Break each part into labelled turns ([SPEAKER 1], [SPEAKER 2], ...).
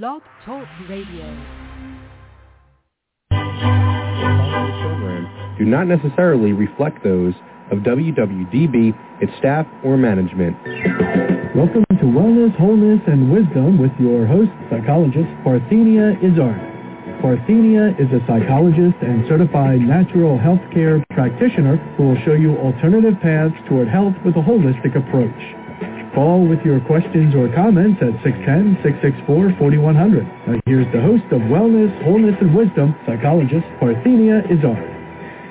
[SPEAKER 1] Blog Talk Radio.
[SPEAKER 2] programs do not necessarily reflect those of WWDB, its staff, or management.
[SPEAKER 3] Welcome to Wellness, Wholeness, and Wisdom with your host, psychologist Parthenia Izzard. Parthenia is a psychologist and certified natural health care practitioner who will show you alternative paths toward health with a holistic approach. Call with your questions or comments at 610-664-4100. Now here's the host of Wellness, Wholeness, and Wisdom, psychologist Parthenia Izzard.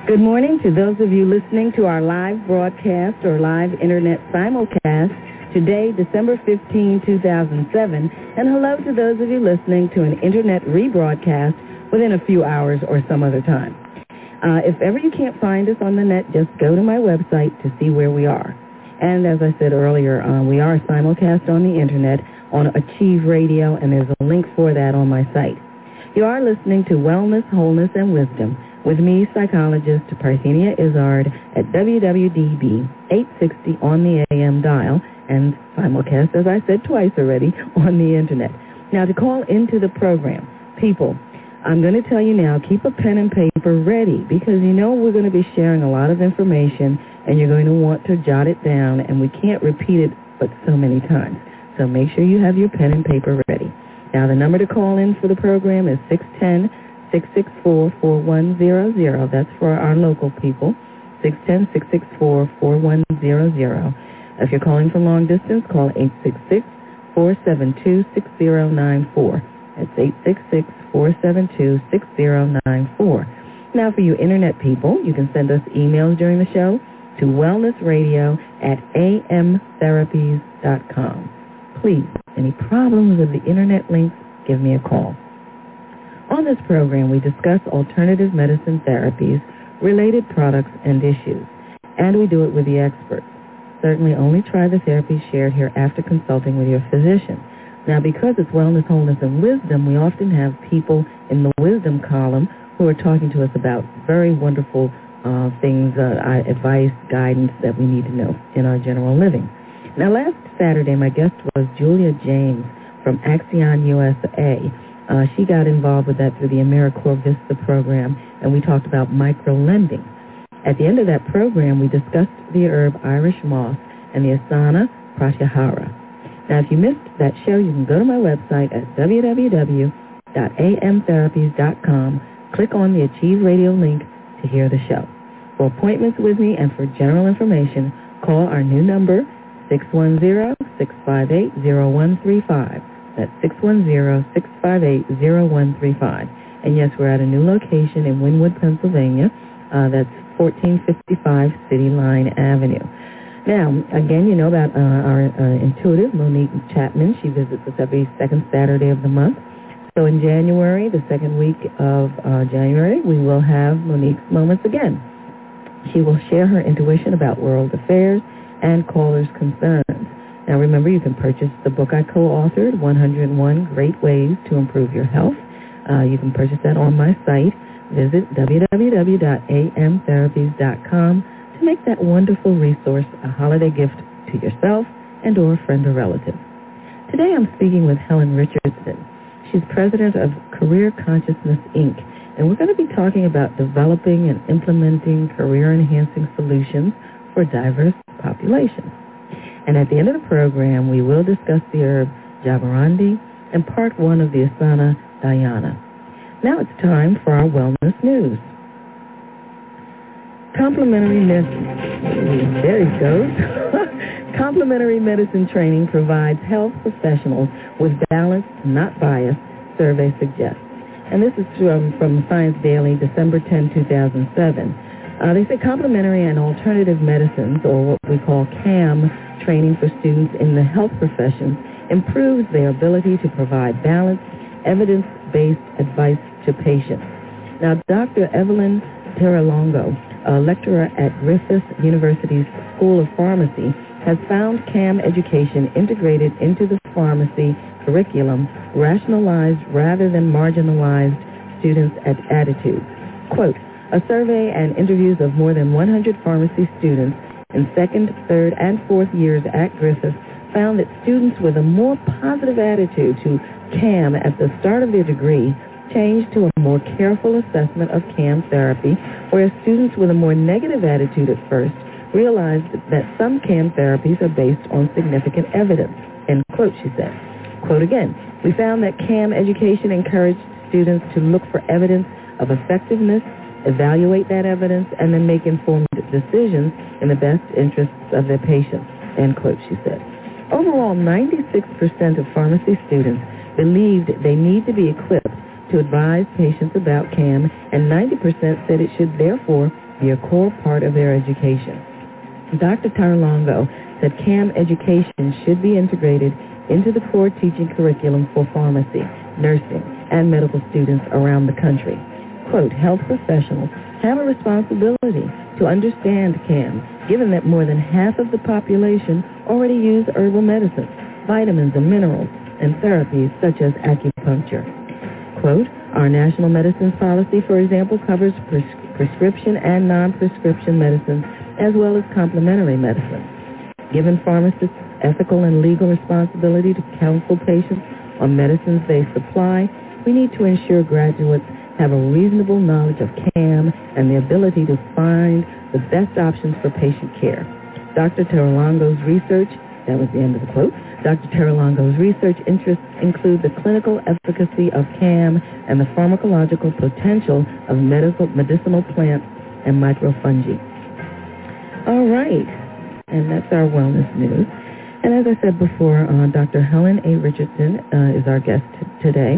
[SPEAKER 4] Good morning to those of you listening to our live broadcast or live internet simulcast today, December 15, 2007, and hello to those of you listening to an internet rebroadcast within a few hours or some other time. Uh, if ever you can't find us on the net, just go to my website to see where we are. And as I said earlier, uh, we are simulcast on the internet on Achieve Radio, and there's a link for that on my site. You are listening to Wellness, Wholeness, and Wisdom with me, psychologist Parthenia Izzard at WWDB 860 on the AM dial and simulcast, as I said twice already, on the internet. Now, to call into the program, people, I'm going to tell you now, keep a pen and paper ready because you know we're going to be sharing a lot of information and you're going to want to jot it down and we can't repeat it but so many times. So make sure you have your pen and paper ready. Now, the number to call in for the program is 610 664-4100. That's for our local people. 610-664-4100. If you're calling from long distance, call 866-472-6094. That's 866-472-6094. Now for you internet people, you can send us emails during the show to wellnessradio at amtherapies.com. Please, any problems with the internet links, give me a call. On this program, we discuss alternative medicine therapies, related products, and issues. And we do it with the experts. Certainly only try the therapies shared here after consulting with your physician. Now, because it's wellness, wholeness, and wisdom, we often have people in the wisdom column who are talking to us about very wonderful uh, things, uh, advice, guidance that we need to know in our general living. Now, last Saturday, my guest was Julia James from Accion USA. Uh, she got involved with that through the AmeriCorps Vista program, and we talked about micro-lending. At the end of that program, we discussed the herb Irish moss and the asana pratyahara. Now, if you missed that show, you can go to my website at www.amtherapies.com, click on the Achieve Radio link to hear the show. For appointments with me and for general information, call our new number, 610-658-0135. That's 610-658-0135. And yes, we're at a new location in Wynnewood, Pennsylvania. Uh, that's 1455 City Line Avenue. Now, again, you know about uh, our uh, intuitive, Monique Chapman. She visits us every second Saturday of the month. So in January, the second week of uh, January, we will have Monique's Moments again. She will share her intuition about world affairs and callers' concerns. Now remember, you can purchase the book I co-authored, 101 Great Ways to Improve Your Health. Uh, you can purchase that on my site. Visit www.amtherapies.com to make that wonderful resource a holiday gift to yourself and or a friend or relative. Today I'm speaking with Helen Richardson. She's president of Career Consciousness, Inc., and we're going to be talking about developing and implementing career-enhancing solutions for diverse populations. And at the end of the program, we will discuss the herb jaborandi and part one of the asana dhyana. Now it's time for our wellness news. Complimentary medicine. There he goes. Complementary medicine training provides health professionals with balanced, not biased, survey suggests. And this is from, from Science Daily, December 10, 2007. Uh, they say complementary and alternative medicines, or what we call CAM, training for students in the health professions improves their ability to provide balanced, evidence-based advice to patients. Now, Dr. Evelyn Tiralongo, a lecturer at Griffith University's School of Pharmacy, has found CAM education integrated into the pharmacy curriculum, rationalized rather than marginalized students' attitudes. Quote, a survey and interviews of more than 100 pharmacy students in second, third, and fourth years at Griffith found that students with a more positive attitude to CAM at the start of their degree changed to a more careful assessment of CAM therapy, whereas students with a more negative attitude at first realized that some CAM therapies are based on significant evidence. End quote, she said. Quote again, we found that CAM education encouraged students to look for evidence of effectiveness, evaluate that evidence, and then make informed decisions in the best interests of their patients. End quote, she said. Overall, 96% of pharmacy students believed they need to be equipped to advise patients about CAM, and 90% said it should therefore be a core part of their education. Dr. Tiralongo said CAM education should be integrated into the core teaching curriculum for pharmacy, nursing, and medical students around the country. Quote, health professionals have a responsibility to understand CAM, given that more than half of the population already use herbal medicines, vitamins and minerals, and therapies such as acupuncture. Quote, our national medicines policy, for example, covers pres- prescription and non-prescription medicines as well as complementary medicine. Given pharmacists ethical and legal responsibility to counsel patients on medicines they supply, we need to ensure graduates have a reasonable knowledge of CAM and the ability to find the best options for patient care. Dr. Tiralongo's research, that was the end of the quote, Dr. Tiralongo's research interests include the clinical efficacy of CAM and the pharmacological potential of medicinal plants and microfungi. All right, and that's our wellness news. And as I said before, uh, Dr. Helen A. Richardson uh, is our guest t- today.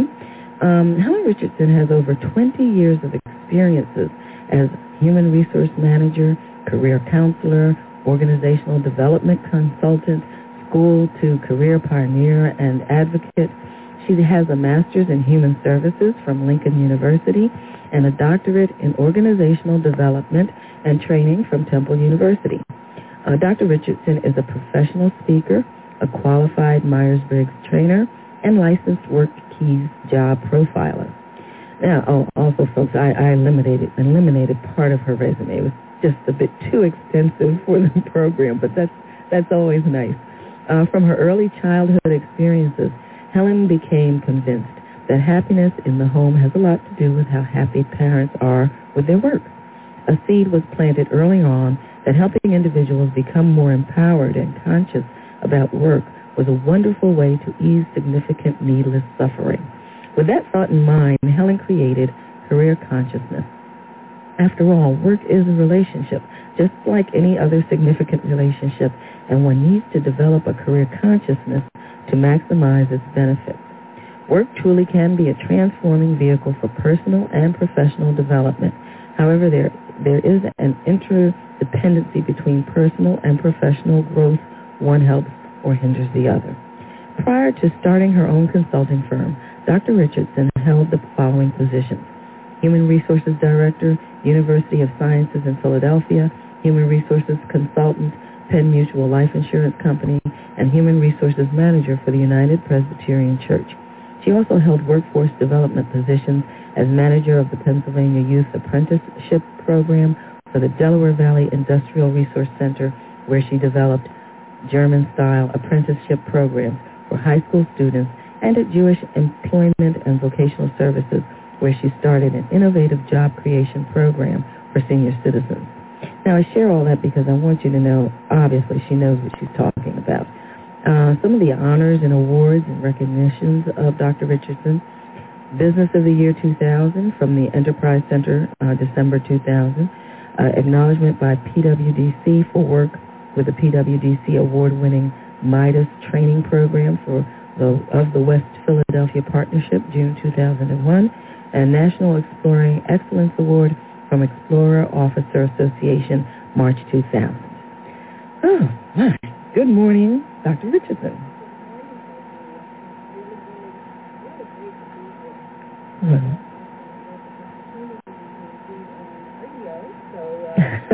[SPEAKER 4] Um, Helen Richardson has over 20 years of experiences as human resource manager, career counselor, organizational development consultant, school to career pioneer and advocate. She has a master's in human services from Lincoln University and a doctorate in organizational development and training from Temple University. Uh, Dr. Richardson is a professional speaker, a qualified Myers-Briggs trainer, and licensed Work Keys job profiler. Now, oh, also, folks, I, I eliminated eliminated part of her resume. It was just a bit too extensive for the program, but that's that's always nice. Uh, from her early childhood experiences, Helen became convinced that happiness in the home has a lot to do with how happy parents are with their work. A seed was planted early on that helping individuals become more empowered and conscious about work was a wonderful way to ease significant needless suffering. With that thought in mind, Helen created Career Consciousness. After all, work is a relationship, just like any other significant relationship, and one needs to develop a career consciousness to maximize its benefits. Work truly can be a transforming vehicle for personal and professional development. However, there, there is an interdependency between personal and professional growth. One helps or hinders the other. Prior to starting her own consulting firm, Dr. Richardson held the following positions. Human Resources Director, University of Sciences in Philadelphia, Human Resources Consultant, Penn Mutual Life Insurance Company, and Human Resources Manager for the United Presbyterian Church. She also held workforce development positions as manager of the Pennsylvania Youth Apprenticeship Program for the Delaware Valley Industrial Resource Center, where she developed German-style apprenticeship programs for high school students, and at Jewish Employment and Vocational Services, where she started an innovative job creation program for senior citizens. Now, I share all that because I want you to know, obviously, she knows what she's talking about. Uh, some of the honors and awards and recognitions of Dr. Richardson. Business of the Year 2000 from the Enterprise Center, uh, December 2000. Uh, acknowledgement by PWDC for work with the PWDC award-winning Midas training program for the, of the West Philadelphia Partnership, June 2001. And National Exploring Excellence Award from Explorer Officer Association, March 2000. Oh, my. Good morning, Dr. Richardson.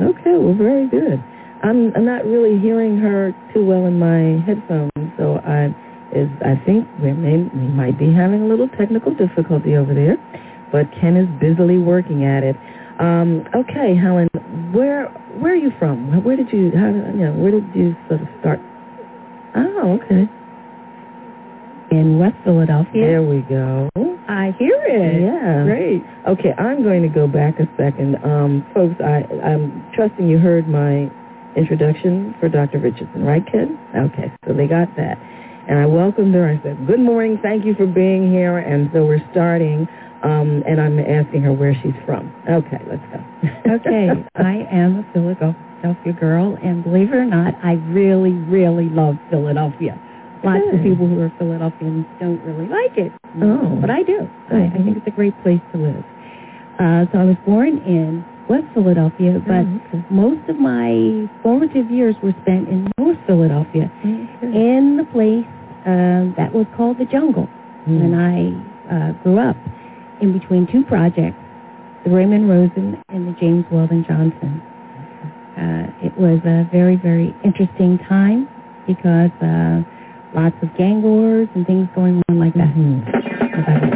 [SPEAKER 4] okay, well, very good. I'm, I'm not really hearing her too well in my headphones, so I is I think we may we might be having a little technical difficulty over there, but Ken is busily working at it. Um, okay, Helen, where where are you from? Where did you how you know where did you sort of start? Oh, okay.
[SPEAKER 1] in West Philadelphia.
[SPEAKER 4] There we go.
[SPEAKER 1] I hear it.
[SPEAKER 4] Yeah.
[SPEAKER 1] Great.
[SPEAKER 4] Okay, I'm going to go back a second. Um, folks, I, I'm trusting you heard my introduction for Dr. Richardson, right, kid? Okay, so they got that. And I welcomed her. I said, good morning, thank you for being here. And so we're starting, um, and I'm asking her where she's from. Okay, let's go.
[SPEAKER 1] okay, I am a Philadelphia girl, and believe it or not, I really, really love Philadelphia. Lots
[SPEAKER 4] Good.
[SPEAKER 1] of people who are Philadelphians don't really like it,
[SPEAKER 4] Oh.
[SPEAKER 1] but I do. I, I think it's a great place to live. Uh, so I was born in West Philadelphia, but
[SPEAKER 4] Oh, okay.
[SPEAKER 1] most of my formative years were spent in North Philadelphia,
[SPEAKER 4] Okay.
[SPEAKER 1] in the place um, that was called the Jungle.
[SPEAKER 4] Hmm.
[SPEAKER 1] And I uh, grew up in between two projects, the Raymond Rosen and the James Weldon Johnson. Uh, it was a very, very interesting time because uh, lots of gang wars and things going on like that.
[SPEAKER 4] Mhm.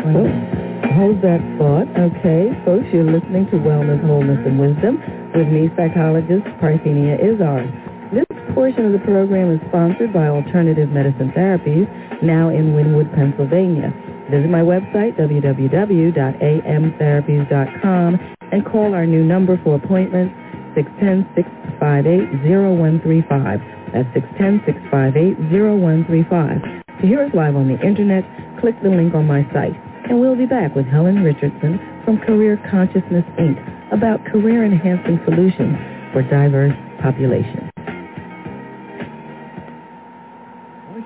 [SPEAKER 1] was.
[SPEAKER 4] Hold that thought. Okay, folks, you're listening to Wellness, Wholeness, and Wisdom with me, psychologist Parthenia Izzard. This portion of the program is sponsored by Alternative Medicine Therapies, now in Wynnewood, Pennsylvania. Visit my website, www.amtherapies.com, and call our new number for appointments, 610-658-0135. That's 610-658-0135. To hear us live on the internet, click the link on my site. And we'll be back with Helen Richardson from Career Consciousness, Inc. about career-enhancing solutions for diverse populations.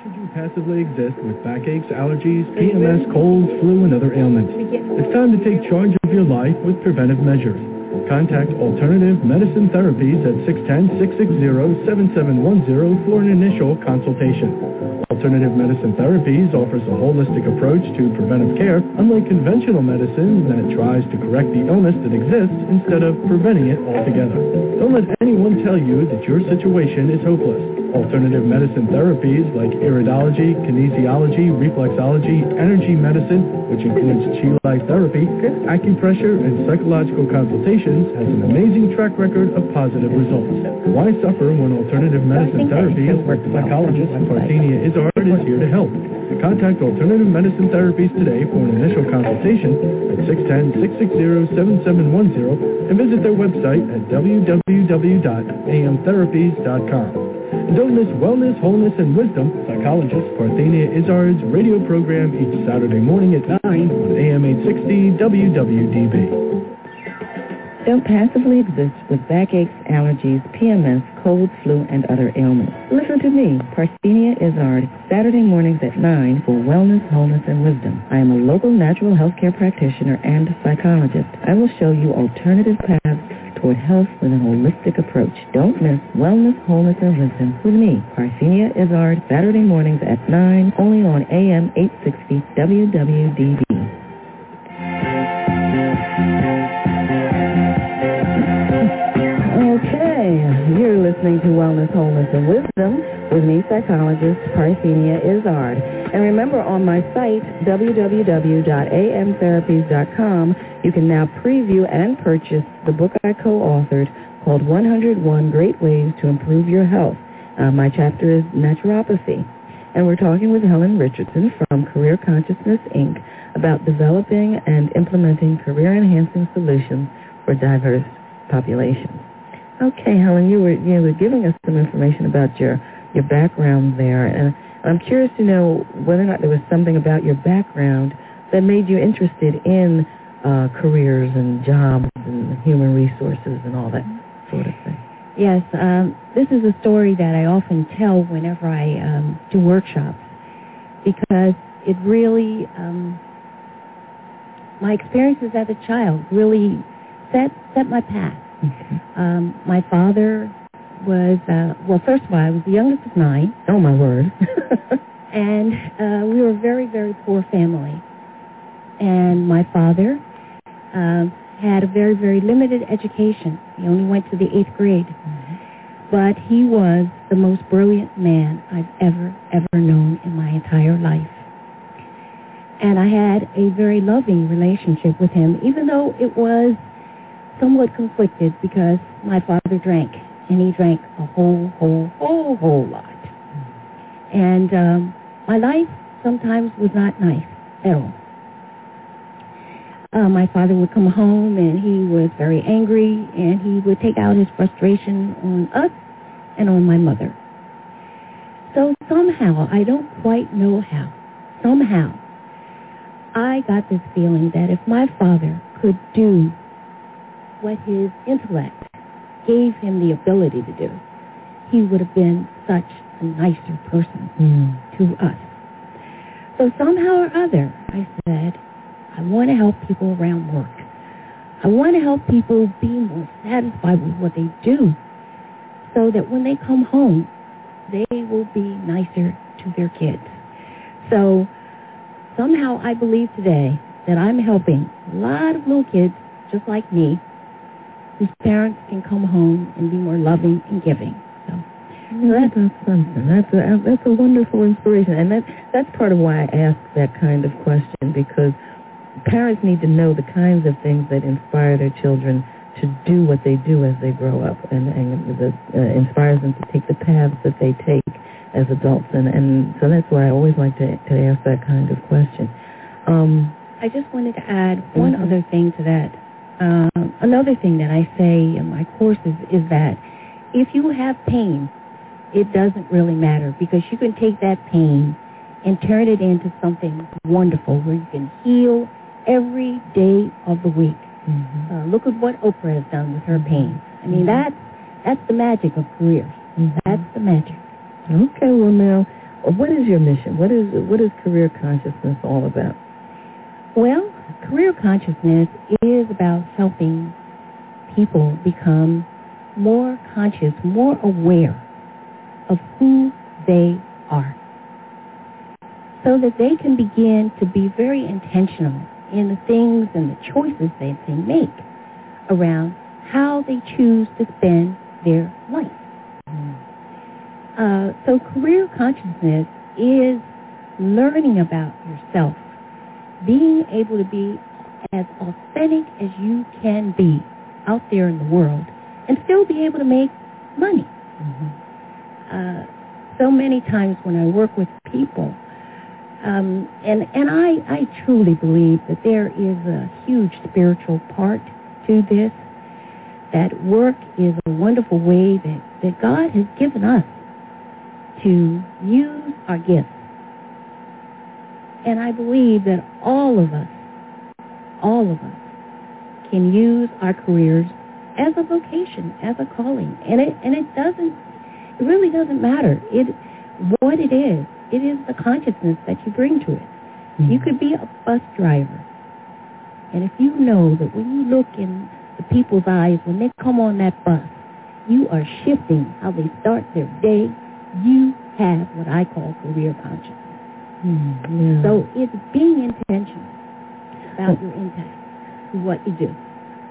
[SPEAKER 3] Should you passively exist with backaches, allergies, PMS, colds, flu, and other ailments? It's time to take charge of your life with preventive measures. Contact Alternative Medicine Therapies at 610-660-7710 for an initial consultation. Alternative Medicine Therapies offers a holistic approach to preventive care, unlike conventional medicine that tries to correct the illness that exists instead of preventing it altogether. Don't let anyone tell you that your situation is hopeless. Alternative medicine therapies like iridology, kinesiology, reflexology, energy medicine, which includes chi life therapy, acupressure, and psychological consultations, has an amazing track record of positive results. Why suffer when alternative medicine therapy
[SPEAKER 1] it works well
[SPEAKER 3] psychologist
[SPEAKER 1] on the website.
[SPEAKER 3] Parthenia Izzard is here to help. Contact Alternative Medicine Therapies today for an initial consultation at 610-660-7710 and visit their website at www.amtherapies.com. Don't miss Wellness, Wholeness, and Wisdom, psychologist Parthenia Izzard's radio program each Saturday morning at 9 on AM 860 WWDB.
[SPEAKER 4] Don't passively exist with backaches, allergies, PMS, cold, flu, and other ailments. Listen to me, Parthenia Izzard, Saturday mornings at 9 for Wellness, Wholeness, and Wisdom. I am a local natural healthcare practitioner and psychologist. I will show you alternative paths toward health with a holistic approach. Don't miss Wellness, Wholeness, and Wisdom with me, Parthenia Izzard, Saturday mornings at 9, only on AM 860 WWDB. Okay, you're listening to Wellness, Wholeness, and Wisdom with me, psychologist Parthenia Izzard. And remember, on my site, www.amtherapies.com, you can now preview and purchase the book I co-authored called 101 Great Ways to Improve Your Health. Uh, my chapter is Naturopathy. And we're talking with Helen Richardson from Career Consciousness, Inc. about developing and implementing career-enhancing solutions for diverse populations. Okay, Helen, you were you were giving us some information about your your background there, and I'm curious to know whether or not there was something about your background that made you interested in uh, careers and jobs and human resources and all that sort of thing.
[SPEAKER 1] Yes, um, this is a story that I often tell whenever I um, do workshops because it really, um, my experiences as a child really set set my path.
[SPEAKER 4] Okay.
[SPEAKER 1] Um, my father was, uh, well, first of all, I was the youngest of nine,
[SPEAKER 4] Oh my word.
[SPEAKER 1] and uh, we were a very, very poor family. And my father um, had a very, very limited education. He only went to the eighth grade. But he was the most brilliant man I've ever, ever known in my entire life. And I had a very loving relationship with him, even though it was somewhat conflicted because my father drank, and he drank a whole, whole, whole, whole lot. And um, my life sometimes was not nice at all. Uh, my father would come home and he was very angry and he would take out his frustration on us and on my mother. So somehow, I don't quite know how, somehow, I got this feeling that if my father could do what his intellect gave him the ability to do, he would have been such a nicer person mm. to us. So somehow or other, I said, I want to help people around work. I want to help people be more satisfied with what they do so that when they come home, they will be nicer to their kids. So somehow I believe today that I'm helping a lot of little kids just like me whose parents can come home and be more loving and giving. So,
[SPEAKER 4] so that's, that's something. That's a, that's a wonderful inspiration. And that, that's part of why I ask that kind of question because parents need to know the kinds of things that inspire their children to do what they do as they grow up and, and that uh, inspires them to take the paths that they take as adults. And, and so that's why I always like to, to ask that kind of question.
[SPEAKER 1] Um, I just wanted to add one mm-hmm. other thing to that. Um, another thing that I say in my courses is that if you have pain, it doesn't really matter because you can take that pain and turn it into something wonderful where you can heal every day of the week. Mm-hmm. Uh, look at what Oprah has done with her pain. I mean, mm-hmm. that's, that's the magic of careers. Mm-hmm. That's the magic.
[SPEAKER 4] Okay, well now, what is your mission? What is, what is career consciousness all about?
[SPEAKER 1] Well, career consciousness is about helping people become more conscious, more aware of who they are so that they can begin to be very intentional in the things and the choices that they make around how they choose to spend their life. Uh, so career consciousness is learning about yourself, being able to be as authentic as you can be out there in the world and still be able to make money. Mm-hmm. Uh, so many times when I work with people, um, and and I, I truly believe that there is a huge spiritual part to this, that work is a wonderful way that, that God has given us to use our gifts. And I believe that all of us, all of us, can use our careers as a vocation, as a calling. And it and it doesn't it really doesn't matter. It what it is. It is the consciousness that you bring to it. Mm-hmm. You could be a bus driver. And if you know that when you look in the people's eyes, when they come on that bus, you are shifting how they start their day, you have what I call career consciousness. Mm-hmm. Yeah. So it's being intentional about your impact what you do.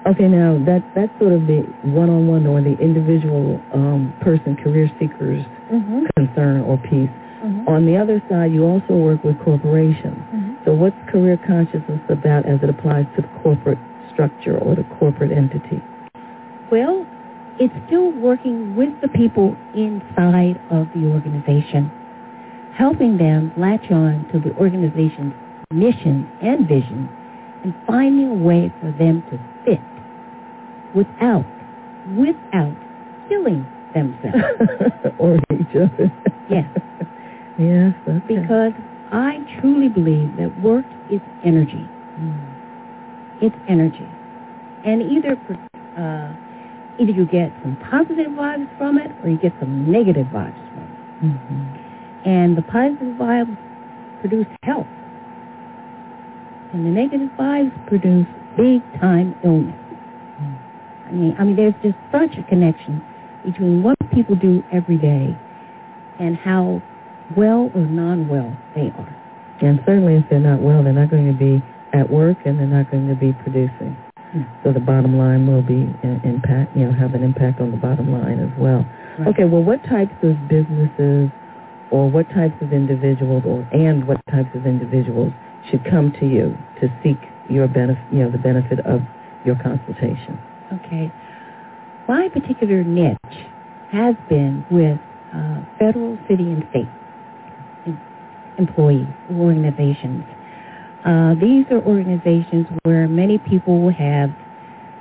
[SPEAKER 4] Okay, now that that's sort of the one-on-one or the individual um, person, career seekers mm-hmm. concern or piece. Mm-hmm. On the other side, you also work with corporations. Mm-hmm. So what's career consciousness about as it applies to the corporate structure or the corporate entity?
[SPEAKER 1] Well, it's still working with the people inside of the organization, helping them latch on to the organization's mission and vision and finding a way for them to fit without, without killing themselves.
[SPEAKER 4] or each other.
[SPEAKER 1] yes.
[SPEAKER 4] Yes, okay.
[SPEAKER 1] Because I truly believe that work is energy. Mm. It's energy. And either uh, either you get some positive vibes from it or you get some negative vibes from it. Mm-hmm. And the positive vibes produce health. And the negative vibes produce big time illness. I mean, I mean, there's just such a connection between what people do every day and how well or non-well they are.
[SPEAKER 4] And certainly if they're not well, they're not going to be at work and they're not going to be producing. Hmm. So the bottom line will be an impact, you know, have an impact on the bottom line as well. Right. Okay, well, what types of businesses or what types of individuals or and what types of individuals should come to you to seek your benefit, you know, the benefit of your consultation?
[SPEAKER 1] Okay. My particular niche has been with uh, federal, city, and state employees, organizations. Uh, these are organizations where many people have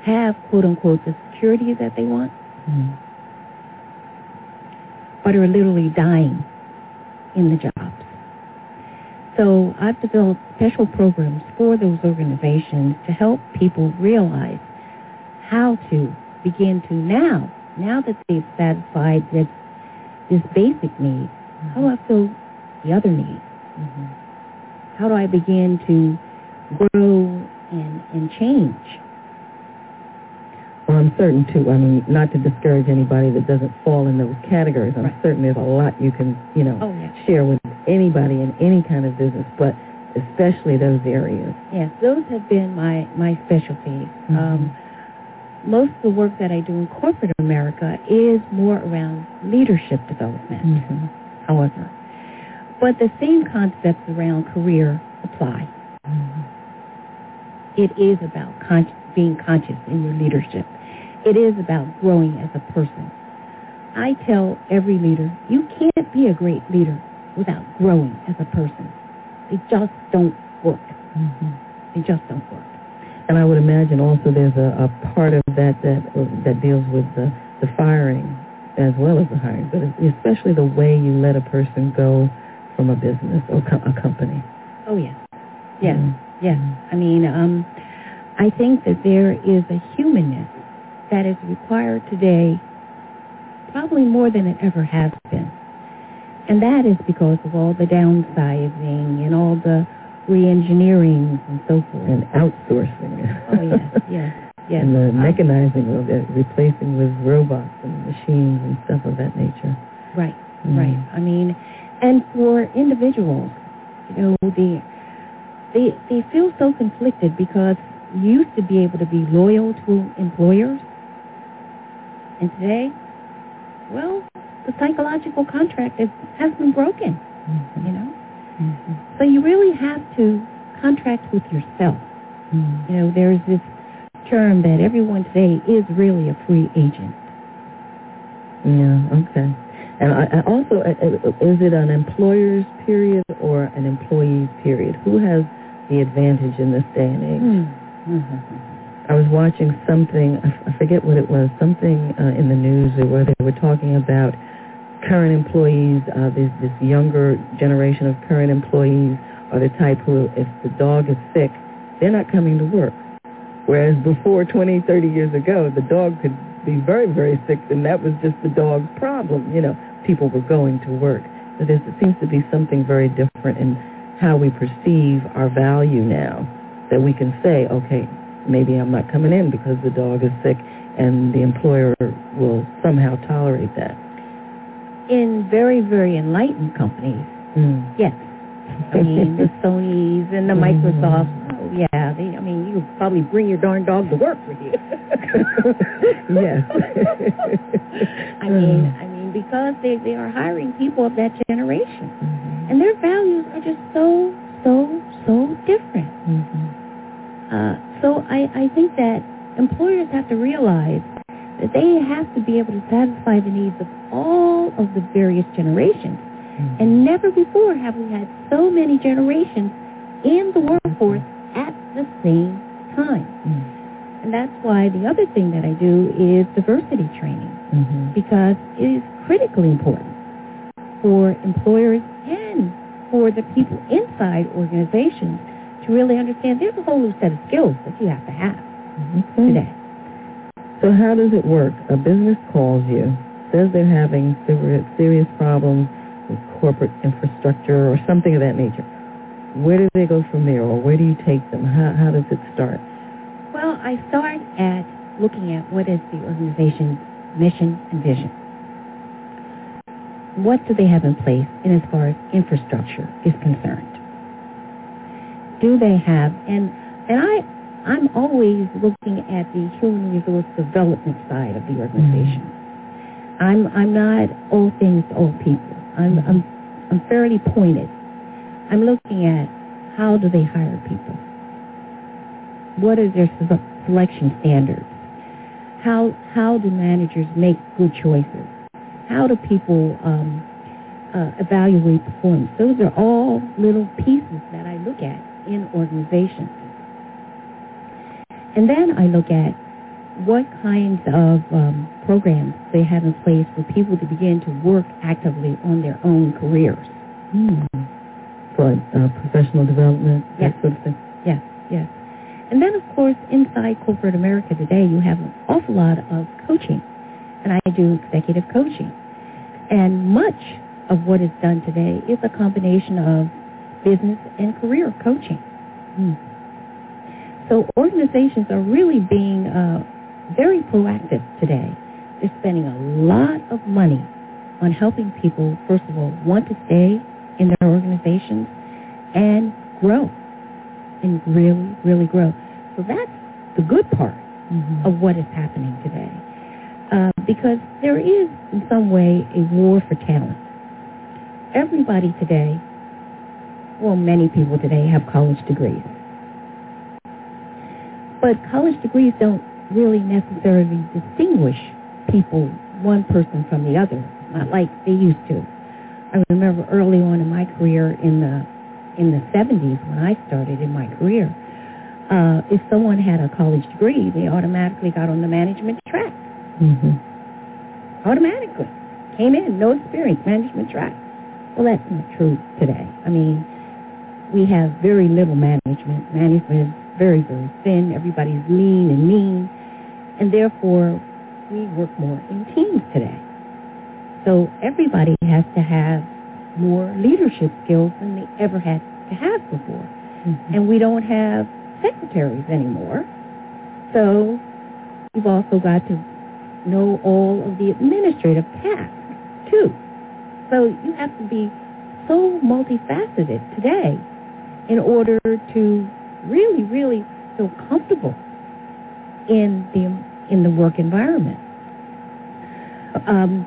[SPEAKER 1] have quote unquote the security that they want, mm-hmm. but are literally dying in the jobs. So I've developed special programs for those organizations to help people realize how to begin to now, now that they've satisfied this, this basic need, mm-hmm. how do I fill the other need? Mm-hmm. How do I begin to grow and, and change?
[SPEAKER 4] Certain too. I mean, not to discourage anybody that doesn't fall in those categories. I'm right. certain there's a lot you can, you know,
[SPEAKER 1] oh, yeah.
[SPEAKER 4] share with anybody in any kind of business, but especially those areas.
[SPEAKER 1] Yes, those have been my my specialties. Mm-hmm. Um, most of the work that I do in corporate America is more around leadership development. Mm-hmm. However, but the same concepts around career apply. Mm-hmm. It is about con- being conscious in your leadership. It is about growing as a person. I tell every leader, you can't be a great leader without growing as a person. They just don't work. Mm-hmm. They just don't work.
[SPEAKER 4] And I would imagine also there's a, a part of that that that deals with the, the firing as well as the hiring, but especially the way you let a person go from a business or co- a company.
[SPEAKER 1] Oh yes, yes, mm-hmm. yes. I mean, um, I think that there is a humanness that is required today, probably more than it ever has been. And that is because of all the downsizing and all the re-engineering and so forth.
[SPEAKER 4] And outsourcing.
[SPEAKER 1] Oh, yes, yes, yes.
[SPEAKER 4] And the mechanizing of it, replacing with robots and machines and stuff of that nature.
[SPEAKER 1] Right, mm right. I mean, and for individuals, you know, the, they, they feel so conflicted because you used to be able to be loyal to employers and today, well, the psychological contract is, has been broken, mm-hmm. you know? Mm-hmm. So you really have to contract with yourself. Mm-hmm. You know, there's this term that everyone today is really a free agent.
[SPEAKER 4] Yeah, okay. And I, I also, uh, uh, is it an employer's period or an employee's period? Who has the advantage in this day and age? I was watching something, I forget what it was, something uh, in the news where they were talking about current employees, uh, this, this younger generation of current employees are the type who, if the dog is sick, they're not coming to work. Whereas before 20, 30 years ago, the dog could be very, very sick, and that was just the dog's problem. You know, people were going to work. So there seems to be something very different in how we perceive our value now that we can say, okay, maybe I'm not coming in because the dog is sick and the employer will somehow tolerate that.
[SPEAKER 1] In very, very enlightened companies, mm. yes. I mean, the Sonys and the mm-hmm. Microsofts, oh yeah, they, I mean, you probably bring your darn dog to work with you.
[SPEAKER 4] yes.
[SPEAKER 1] I mean, I mean, because they, they are hiring people of that generation. Mm-hmm. And their values are just so, so, so different. Mm-hmm. Uh, so I, I think that employers have to realize that they have to be able to satisfy the needs of all of the various generations. Mm-hmm. And never before have we had so many generations in the workforce at the same time. Mm-hmm. And that's why the other thing that I do is diversity training mm-hmm. because it is critically important for employers and for the people inside organizations to really understand there's a whole new set of skills that you have to have mm-hmm. today.
[SPEAKER 4] So how does it work? A business calls you, says they're having serious problems with corporate infrastructure or something of that nature. Where do they go from there, or where do you take them? How, how does it start?
[SPEAKER 1] Well, I start at looking at what is the organization's mission and vision. What do they have in place in as far as infrastructure is concerned? Do they have? And and I I'm always looking at the human resource development side of the organization. Mm-hmm. I'm I'm not all things to all people. I'm I'm I'm fairly pointed. I'm looking at how do they hire people? What are their selection standards? How how do managers make good choices? How do people um, uh, evaluate performance. Those are all little pieces that I look at in organizations. And then I look at what kinds of um, programs they have in place for people to begin to work actively on their own careers.
[SPEAKER 4] Hmm. For uh, professional development,
[SPEAKER 1] yes.
[SPEAKER 4] that sort of thing?
[SPEAKER 1] Yes, yes. And then, of course, inside corporate America today, you have an awful lot of coaching. And I do executive coaching. And much of what is done today is a combination of business and career coaching. Mm. So organizations are really being uh, very proactive today. They're spending a lot of money on helping people, first of all, want to stay in their organizations and grow and really, really grow. So that's the good part mm-hmm. of what is happening today. Uh, because there is, in some way, a war for talent. Everybody today, well, many people today have college degrees. But college degrees don't really necessarily distinguish people, one person from the other, not like they used to. I remember early on in my career in the in the 70s when I started in my career, uh, if someone had a college degree, they automatically got on the management track.
[SPEAKER 4] Mm-hmm.
[SPEAKER 1] Automatically. Came in, no experience, management track. Well, that's not true today. I mean, we have very little management. Management is very, very thin. Everybody's lean and mean. And therefore, we work more in teams today. So everybody has to have more leadership skills than they ever had to have before. Mm-hmm. And we don't have secretaries anymore. So you've also got to know all of the administrative tasks, too. So you have to be so multifaceted today in order to really, really feel comfortable in the in the work environment. Um,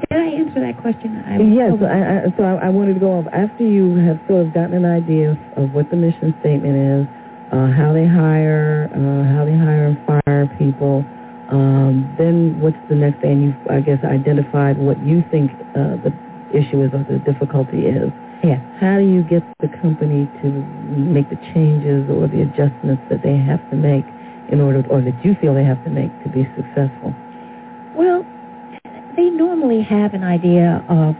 [SPEAKER 1] did I answer that question?
[SPEAKER 4] I yes. So I, I, so I, I wanted to go off after you have sort of gotten an idea of, of what the mission statement is, uh, how they hire, uh, how they hire and fire people. Um, then what's the next thing? You've, I guess, identified what you think uh, the issue is or the difficulty is.
[SPEAKER 1] Yeah.
[SPEAKER 4] How do you get the company to make the changes or the adjustments that they have to make in order, or that you feel they have to make to be successful?
[SPEAKER 1] Well, they normally have an idea of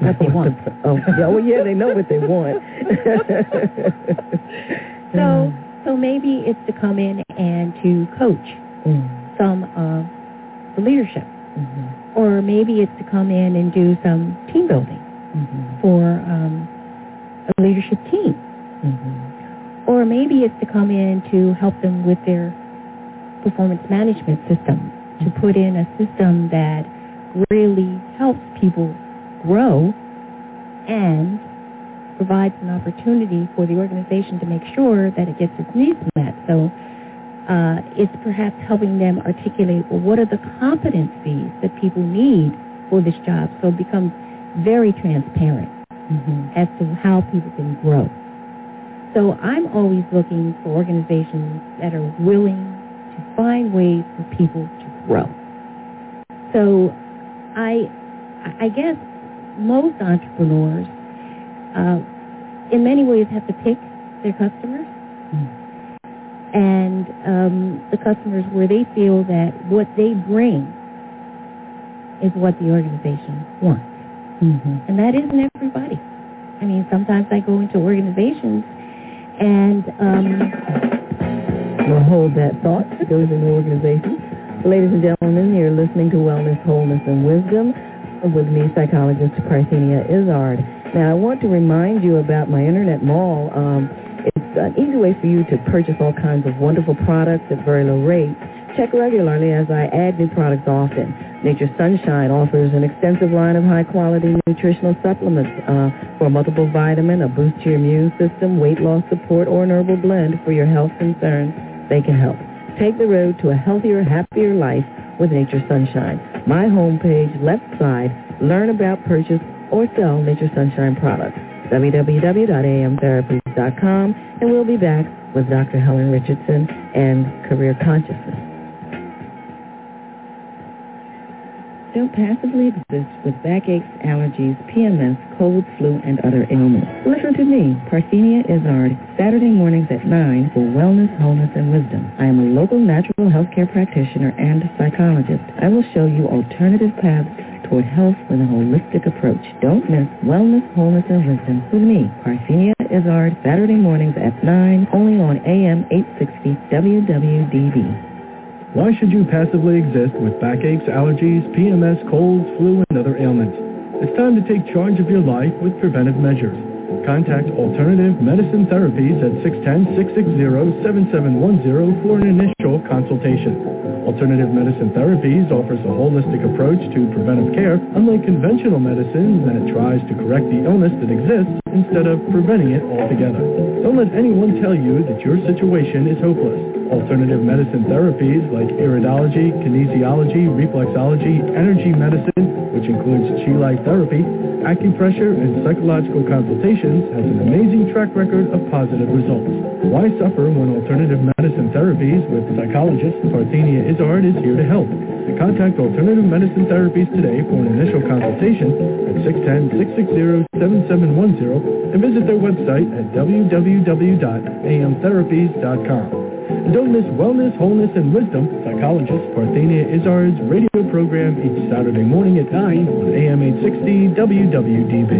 [SPEAKER 1] what they want.
[SPEAKER 4] oh, yeah, well, yeah, they know what they want.
[SPEAKER 1] so, so maybe it's to come in and to coach mm. some of the leadership, mm-hmm. or maybe it's to come in and do some team building mm-hmm. for um, a leadership team. Mm-hmm. Or maybe it's to come in to help them with their performance management system, to put in a system that really helps people grow and provides an opportunity for the organization to make sure that it gets its needs met. So uh, it's perhaps helping them articulate, well, what are the competencies that people need for this job? So it becomes very transparent mm-hmm. as to how people can grow. So I'm always looking for organizations that are willing to find ways for people to grow. So I, I guess most entrepreneurs, uh, in many ways, have to pick their customers. Mm-hmm. And um, the customers where they feel that what they bring is what the organization wants. Mm-hmm. And that isn't everybody. I mean, sometimes I go into organizations and... Um,
[SPEAKER 4] we'll hold that thought. Goes into organizations. Ladies and gentlemen, you're listening to Wellness, Wholeness, and Wisdom with me, psychologist Parthenia Izzard. Now, I want to remind you about my internet mall. Um, it's an easy way for you to purchase all kinds of wonderful products at very low rates. Check regularly as I add new products often. Nature's Sunshine offers an extensive line of high-quality nutritional supplements uh, for multiple vitamin, a boost to your immune system, weight loss support, or an herbal blend for your health concerns. They can help. Take the road to a healthier, happier life with Nature Sunshine. My homepage, left side, learn about, purchase, or sell Nature Sunshine products. www.amtherapies.com, and we'll be back with Dr. Helen Richardson and Career Consciousness. Still passively exist with backaches, allergies, PMS, cold, flu, and other ailments. Listen to me, Parthenia Izzard, Saturday mornings at 9 for Wellness, Wholeness, and Wisdom. I am a local natural healthcare practitioner and psychologist. I will show you alternative paths toward health with a holistic approach. Don't miss Wellness, Wholeness, and Wisdom with me, Parthenia Izzard, Saturday mornings at 9, only on AM 860 WWDB.
[SPEAKER 3] Why should you passively exist with backaches, allergies, PMS, colds, flu, and other ailments? It's time to take charge of your life with preventive measures. Contact Alternative Medicine Therapies at 610-660-7710 for an initial consultation. Alternative Medicine Therapies offers a holistic approach to preventive care, unlike conventional medicine that tries to correct the illness that exists instead of preventing it altogether. Don't let anyone tell you that your situation is hopeless. Alternative medicine therapies like iridology, kinesiology, reflexology, energy medicine, which includes chi life therapy, acupressure, and psychological consultations, has an amazing track record of positive results. Why suffer when alternative medicine therapies with psychologist Parthenia Izzard is here to help? Contact Alternative Medicine Therapies today for an initial consultation at 610-660-7710 and visit their website at www.amtherapies.com. Don't miss Wellness, Wholeness, and Wisdom, psychologist Parthenia Izzard's radio program each Saturday morning at 9 on AM 860 WWDB.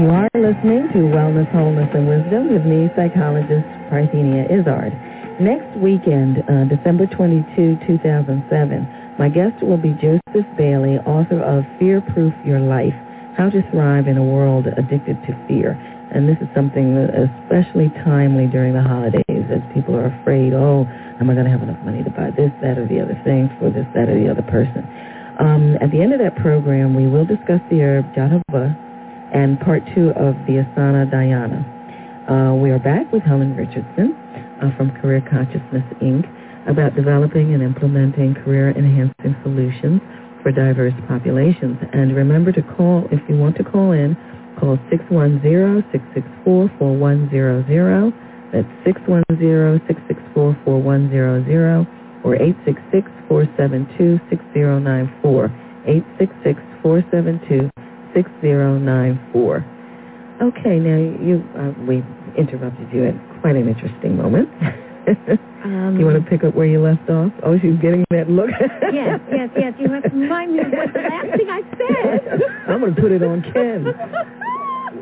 [SPEAKER 4] You are listening to Wellness, Wholeness, and Wisdom with me, psychologist Parthenia Izzard. Next weekend, uh, December 22, 2007, my guest will be Joseph Bailey, author of Fear Proof Your Life, How to Thrive in a World Addicted to Fear. And this is something especially timely during the holidays as people are afraid, oh, am I going to have enough money to buy this, that, or the other thing for this, that, or the other person? Um, at the end of that program, we will discuss the herb Jatoba and part two of the Asana Dhyana. Uh, we are back with Helen Richardson uh, from Career Consciousness, Inc. about developing and implementing career-enhancing solutions for diverse populations. And remember to call, if you want to call in, Call 610-664-4100. That's 610-664-4100 or 866-472-6094. 866-472-6094. Okay, now you, uh, we interrupted you at quite an interesting moment. Um, you want to pick up where you left off? Oh, she's getting that look.
[SPEAKER 1] yes, yes, yes. You have to remind me of what the last thing I said.
[SPEAKER 4] I'm going to put it on Ken.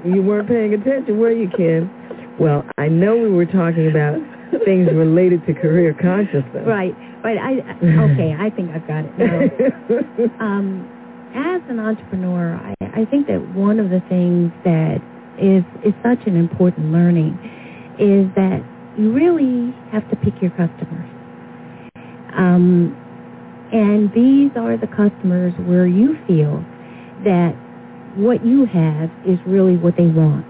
[SPEAKER 4] You weren't paying attention, were you, Ken? Well, I know we were talking about things related to career consciousness.
[SPEAKER 1] Right, right. I okay. I think I've got it now. um, as an entrepreneur, I, I think that one of the things that is is such an important learning is that you really have to pick your customers. Um, and these are the customers where you feel that what you have is really what they want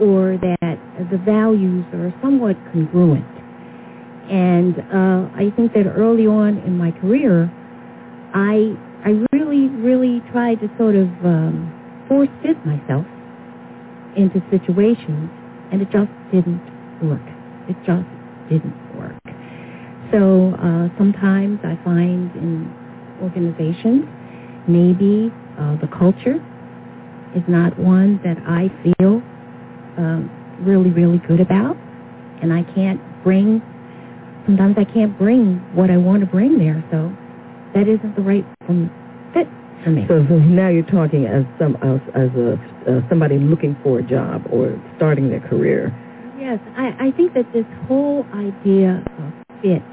[SPEAKER 1] or that the values are somewhat congruent. And uh, I think that early on in my career, I I really, really tried to sort of um, force fit myself into situations, and it just didn't work. It just didn't work. So uh, sometimes I find in organizations, maybe uh, the culture is not one that I feel um, really, really good about. And I can't bring, sometimes I can't bring what I want to bring there. So that isn't the right fit for me.
[SPEAKER 4] So, so now you're talking as some as, as a uh, somebody looking for a job or starting their career.
[SPEAKER 1] Yes, I, I think that this whole idea of fit,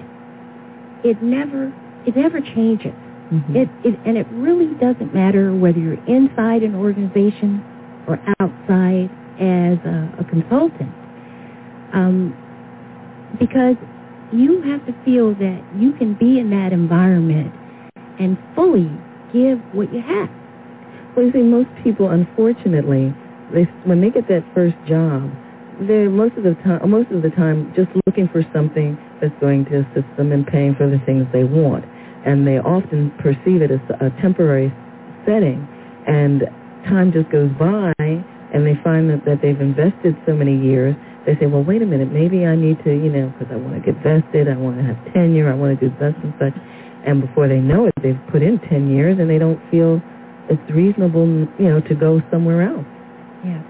[SPEAKER 1] it never it never changes. Mm-hmm. It, it, and it really doesn't matter whether you're inside an organization or outside as a, a consultant, um, because you have to feel that you can be in that environment and fully give what you have.
[SPEAKER 4] Well, you see, most people, unfortunately, they, when they get that first job, they're most of the time, most of the time, just looking for something that's going to assist them in paying for the things they want and they often perceive it as a temporary setting, and time just goes by and they find that, that they've invested so many years, they say, well, wait a minute, maybe I need to, you know, because I want to get vested, I want to have tenure, I want to do this and such. And before they know it, they've put in 10 years and they don't feel it's reasonable, you know, to go somewhere else.
[SPEAKER 1] Yeah.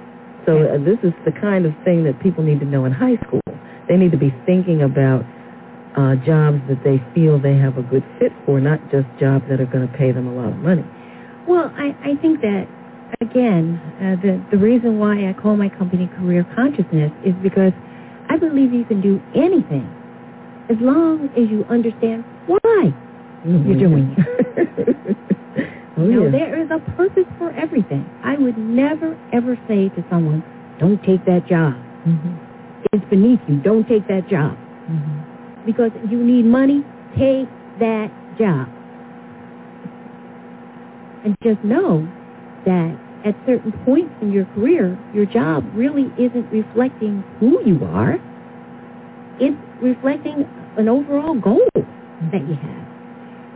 [SPEAKER 4] So uh, this is the kind of thing that people need to know in high school. They need to be thinking about uh, jobs that they feel they have a good fit for, not just jobs that are going to pay them a lot of money.
[SPEAKER 1] Well, I, I think that, again, uh, the, the reason why I call my company Career Consciousness is because I believe you can do anything as long as you understand why mm-hmm. you're doing it.
[SPEAKER 4] yeah.
[SPEAKER 1] there is a purpose for everything. I would never, ever say to someone, don't take that job.
[SPEAKER 4] Mm-hmm.
[SPEAKER 1] It's beneath you. Don't take that job.
[SPEAKER 4] Mm-hmm.
[SPEAKER 1] Because you need money, take that job. And just know that at certain points in your career, your job really isn't reflecting who you are. It's reflecting an overall goal that you have.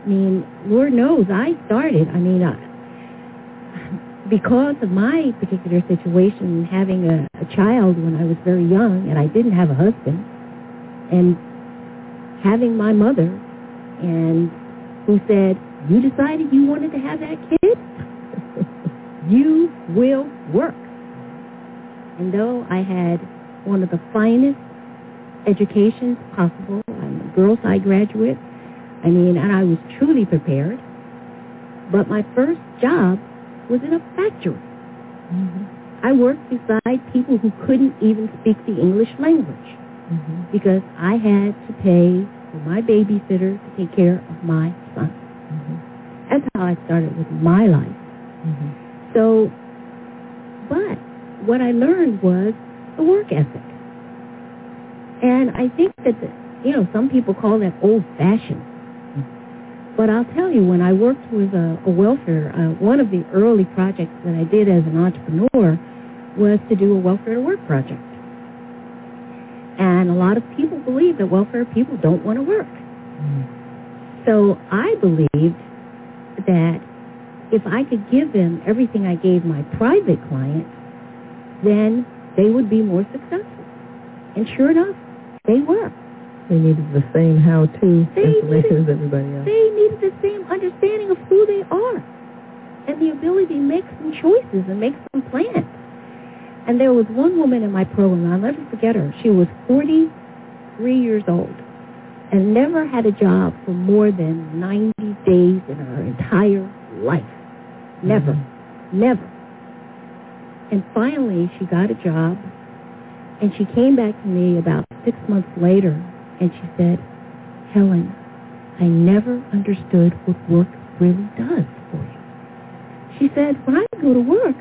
[SPEAKER 1] I mean, Lord knows I started, I mean, uh, because of my particular situation, having a, a child when I was very young and I didn't have a husband, and having my mother, and who said, you decided you wanted to have that kid? you will work. And though I had one of the finest educations possible, I'm a Girls High graduate, I mean, and I was truly prepared, but my first job was in a factory.
[SPEAKER 4] Mm-hmm.
[SPEAKER 1] I worked beside people who couldn't even speak the English language
[SPEAKER 4] Mm-hmm.
[SPEAKER 1] because I had to pay for my babysitter to take care of my son.
[SPEAKER 4] Mm-hmm.
[SPEAKER 1] That's how I started with my life.
[SPEAKER 4] Mm-hmm.
[SPEAKER 1] So, but what I learned was the work ethic. And I think that, the, you know, some people call that old-fashioned. But I'll tell you, when I worked with a, a welfare, uh, one of the early projects that I did as an entrepreneur was to do a welfare to work project. And a lot of people believe that welfare people don't want to work.
[SPEAKER 4] Mm-hmm.
[SPEAKER 1] So I believed that if I could give them everything I gave my private clients, then they would be more successful. And sure enough, they were.
[SPEAKER 4] They needed the same how-to
[SPEAKER 1] They
[SPEAKER 4] information
[SPEAKER 1] needed-
[SPEAKER 4] as everybody else.
[SPEAKER 1] They needed the same understanding of who they are and the ability to make some choices and make some plans. And there was one woman in my program, I'll never forget her. She was 43 years old and never had a job for more than 90 days in her entire life. Never. Mm-hmm. Never. And finally, she got a job, and she came back to me about six months later, and she said, Helen, I never understood what work really does for you. She said, when I go to work,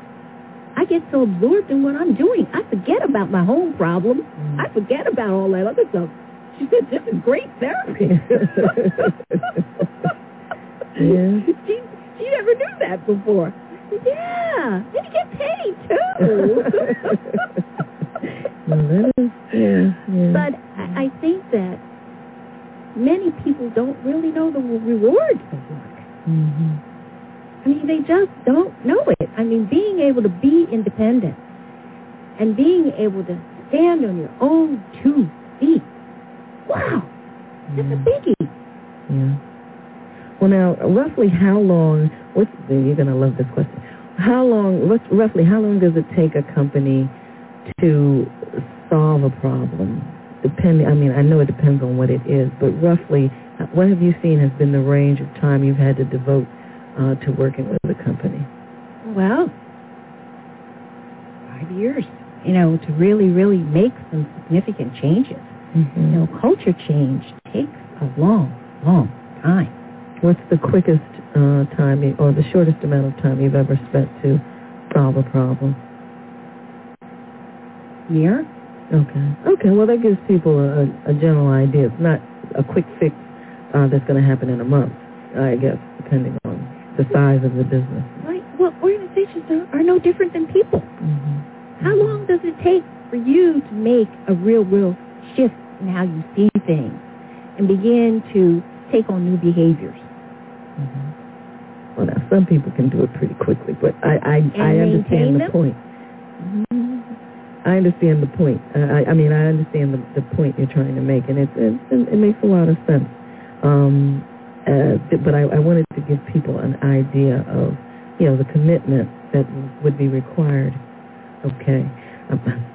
[SPEAKER 1] I get so absorbed in what I'm doing, I forget about my home problems.
[SPEAKER 4] Mm.
[SPEAKER 1] I forget about all that other stuff. She said, this is great therapy.
[SPEAKER 4] Yeah.
[SPEAKER 1] She, she never knew that before. Yeah, and you get paid too.
[SPEAKER 4] well, that is, yeah, yeah.
[SPEAKER 1] but I, think that many people don't really know the rewards of work.
[SPEAKER 4] mm-hmm.
[SPEAKER 1] I mean, they just don't know it. I mean, being able to be independent and being able to stand on your own two feet. Wow, that's a
[SPEAKER 4] Yeah.
[SPEAKER 1] biggie.
[SPEAKER 4] Yeah. Well, now, roughly how long, what's, you're going to love this question. How long, what's, roughly how long does it take a company to solve a problem? Depending, I mean, I know it depends on what it is, but roughly, what have you seen has been the range of time you've had to devote uh, to working with a company?
[SPEAKER 1] Well, five years, you know, to really, really make some significant changes.
[SPEAKER 4] Mm-hmm.
[SPEAKER 1] You know, culture change takes a long, long time.
[SPEAKER 4] What's the quickest uh, time or the shortest amount of time you've ever spent to solve a problem?
[SPEAKER 1] Year?
[SPEAKER 4] Okay. Okay. Well, that gives people a, a general idea. It's not a quick fix uh, that's going to happen in a month, I guess, depending on the size of the business.
[SPEAKER 1] Right. Well, organizations are, are no different than people.
[SPEAKER 4] Mm-hmm.
[SPEAKER 1] How long does it take for you to make a real, real shift in how you see things and begin to take on new behaviors?
[SPEAKER 4] Mm-hmm. Well, now some people can do it pretty quickly, but I I, I understand the
[SPEAKER 1] them?
[SPEAKER 4] point. I understand the point. I, I mean, I understand the, the point you're trying to make, and it, it, it makes a lot of sense. Um, uh, but I, I wanted to give people an idea of, you know, the commitment that would be required. Okay. Um,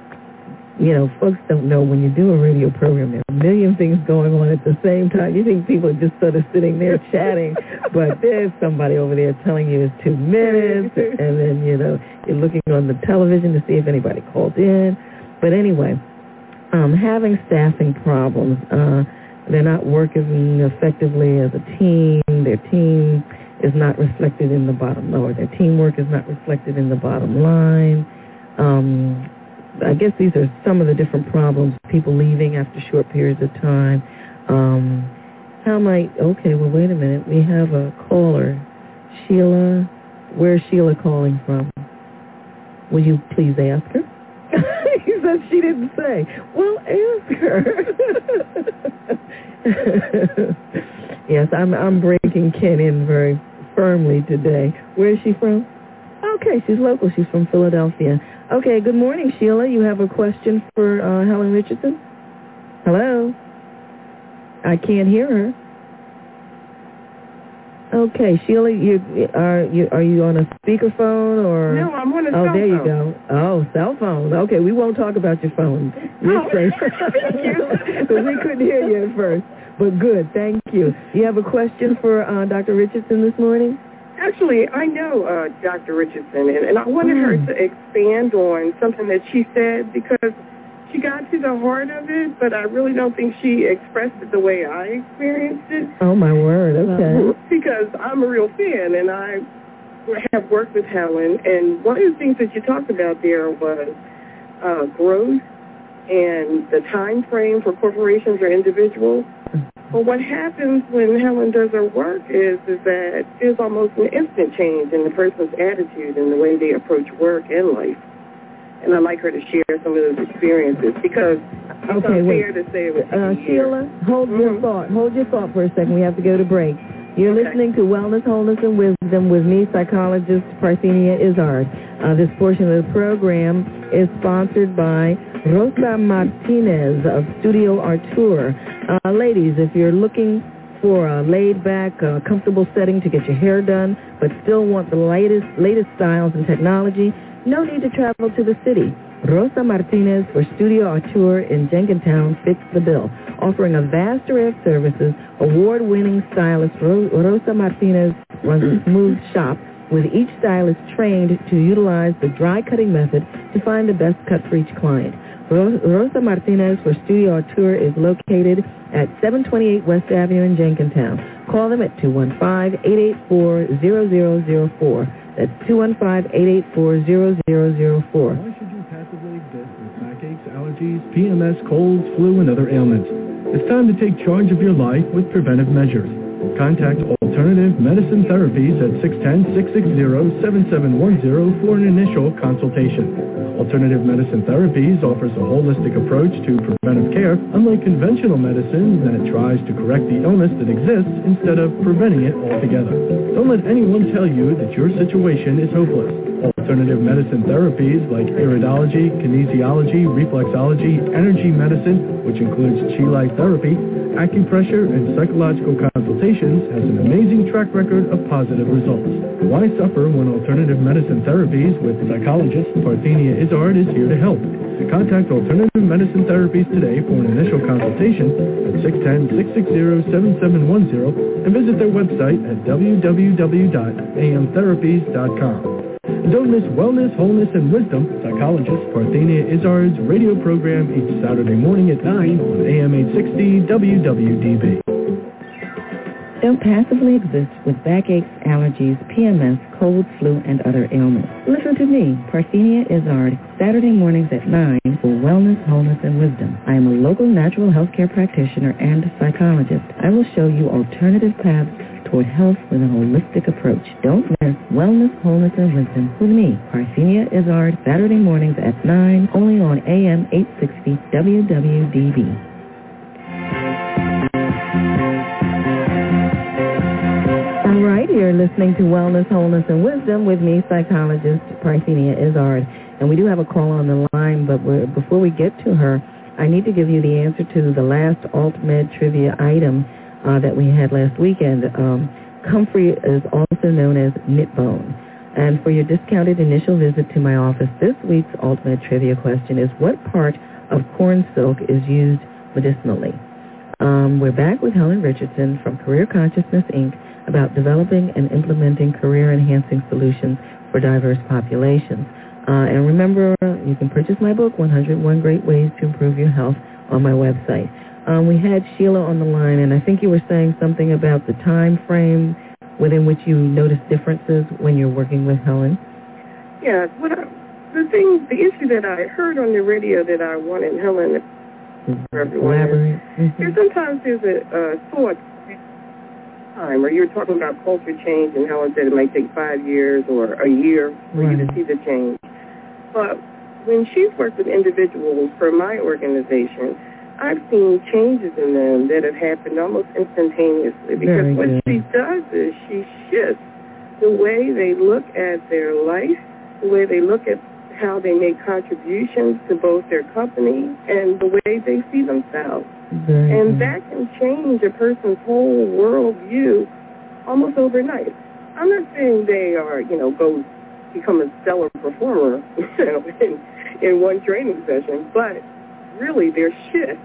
[SPEAKER 4] you know, folks don't know when you do a radio program, there are a million things going on at the same time. You think people are just sort of sitting there chatting, but there's somebody over there telling you it's two minutes, and then, you know, you're looking on the television to see if anybody called in. But anyway, um, having staffing problems, uh, they're not working effectively as a team. Their team is not reflected in the bottom, or their teamwork is not reflected in the bottom line. Um, I guess these are some of the different problems, people leaving after short periods of time. Um, how might, okay, well, wait a minute. We have a caller. Sheila, where's Sheila calling from? Will you please ask her? he said she didn't say. Well, ask her. yes, I'm I'm breaking Ken in very firmly today. Where is she from? Okay, she's local. She's from Philadelphia. Okay, good morning, Sheila. You have a question for uh, Helen Richardson? Hello? I can't hear her. Okay, Sheila, you are you are you on a speakerphone or?
[SPEAKER 5] No, I'm on a
[SPEAKER 4] oh,
[SPEAKER 5] cell phone.
[SPEAKER 4] Oh, there you go. Oh, cell phone. Okay, we won't talk about your phone. You're
[SPEAKER 5] Oh,
[SPEAKER 4] safe.
[SPEAKER 5] thank you.
[SPEAKER 4] Because we couldn't hear you at first. But good, thank you. You have a question for uh, Dr. Richardson this morning?
[SPEAKER 5] Actually, I know uh, Dr. Richardson, and, and I wanted her
[SPEAKER 4] Mm.
[SPEAKER 5] to expand on something that she said because she got to the heart of it, but I really don't think she expressed it the way I experienced it.
[SPEAKER 4] Oh my word. Okay.
[SPEAKER 5] Because I'm a real fan, and I have worked with Helen, and one of the things that you talked about there was uh, growth and the time frame for corporations or individuals. But what happens when Helen does her work is is that there's almost an instant change in the person's attitude and the way they approach work and life. And I'd like her to share some of those experiences because it's
[SPEAKER 4] Okay, wait.
[SPEAKER 5] unfair to say it was
[SPEAKER 4] Uh, Sheila, hold your
[SPEAKER 5] Mhm.
[SPEAKER 4] thought. Hold your thought for a second. We have to go to break. You're
[SPEAKER 5] Okay.
[SPEAKER 4] listening to Wellness, Wholeness, and Wisdom with me, psychologist Parthenia Izzard. Uh, this portion of the program is sponsored by Rosa Martinez of Studio Artur. Uh, ladies, if you're looking for a laid-back, uh, comfortable setting to get your hair done, but still want the latest, latest styles and technology, no need to travel to the city. Rosa Martinez for Studio Artur in Jenkintown fits the bill. Offering a vast array of services, award-winning stylist Ro- Rosa Martinez runs a smooth shop with each stylist trained to utilize the dry cutting method to find the best cut for each client. Rosa Martinez for Studio Artur is located at 728 West Avenue in Jenkintown. Call them at 215-884-0004. That's 215-884-0004.
[SPEAKER 3] Why should you passively exist with backaches, allergies, PMS, colds, flu, and other ailments? It's time to take charge of your life with preventive measures. Contact Alternative Medicine Therapies at 610-660-7710 for an initial consultation. Alternative Medicine Therapies offers a holistic approach to preventive care, unlike conventional medicine that tries to correct the illness that exists instead of preventing it altogether. Don't let anyone tell you that your situation is hopeless. Alternative medicine therapies like iridology, kinesiology, reflexology, energy medicine, which includes chi life therapy, acupressure, and psychological consultations, has an amazing track record of positive results. Why suffer when alternative medicine therapies with psychologist Parthenia Izzard is here to help? Contact Alternative Medicine Therapies today for an initial consultation at 610-660-7710 and visit their website at www.amtherapies.com. Don't miss Wellness, Wholeness, and Wisdom, psychologist Parthenia Izzard's radio program each Saturday morning at 9 on AM 860 WWDB.
[SPEAKER 4] Don't passively exist with backaches, allergies, PMS, cold, flu, and other ailments. Listen to me, Parthenia Izzard, Saturday mornings at 9 for Wellness, Wholeness, and Wisdom. I am a local natural healthcare practitioner and psychologist. I will show you alternative paths toward health with a holistic approach. Don't miss Wellness, Wholeness, and Wisdom with me, Parthenia Izzard, Saturday mornings at 9, only on AM 860 WWDB. All right, you're listening to Wellness, Wholeness, and Wisdom with me, psychologist Parthenia Izzard. And we do have a call on the line, but before we get to her, I need to give you the answer to the last AltMed trivia item uh, that we had last weekend. Um, comfrey is also known as knit bone. And for your discounted initial visit to my office, this week's AltMed trivia question is what part of corn silk is used medicinally? Um, we're back with Helen Richardson from Career Consciousness, Inc. about developing and implementing career-enhancing solutions for diverse populations. Uh, and remember, you can purchase my book, 101 Great Ways to Improve Your Health, on my website. Um, we had Sheila on the line, and I think you were saying something about the time frame within which you notice differences when you're working with Helen.
[SPEAKER 5] Yeah, what I, the thing, the issue that I heard on the radio that I wanted Helen for everyone.
[SPEAKER 4] Elaborate.
[SPEAKER 5] Mm-hmm. There's sometimes there's a uh, thought time, or you're talking about culture change and Helen said it might take five years or a year for
[SPEAKER 4] right.
[SPEAKER 5] you to see the change. But when she's worked with individuals for my organization, I've seen changes in them that have happened almost instantaneously because what she does is she shifts the way they look at their life, the way they look at how they make contributions to both their company and the way they see themselves.
[SPEAKER 4] Very
[SPEAKER 5] and
[SPEAKER 4] good.
[SPEAKER 5] that can change a person's whole world view almost overnight. I'm not saying they are, you know, go become a stellar performer you know, in, in one training session, but really their shift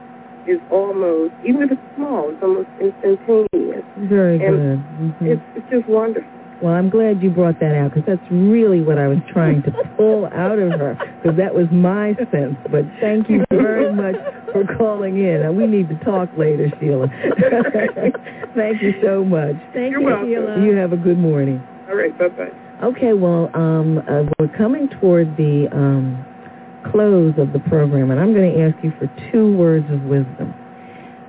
[SPEAKER 5] is almost, even if it's small, it's almost instantaneous.
[SPEAKER 4] Very
[SPEAKER 5] and
[SPEAKER 4] good. Mm-hmm.
[SPEAKER 5] It's, it's just wonderful.
[SPEAKER 4] Well, I'm glad you brought that out because that's really what I was trying to pull out of her because that was my sense. But thank you very much for calling in. And we need to talk later, Sheila. thank you so much.
[SPEAKER 1] Thank
[SPEAKER 5] You're
[SPEAKER 1] you,
[SPEAKER 5] welcome.
[SPEAKER 1] Sheila.
[SPEAKER 4] You have a good morning.
[SPEAKER 5] All right, bye-bye.
[SPEAKER 4] Okay, well, um, uh, we're coming toward the um, close of the program, and I'm going to ask you for two words of wisdom.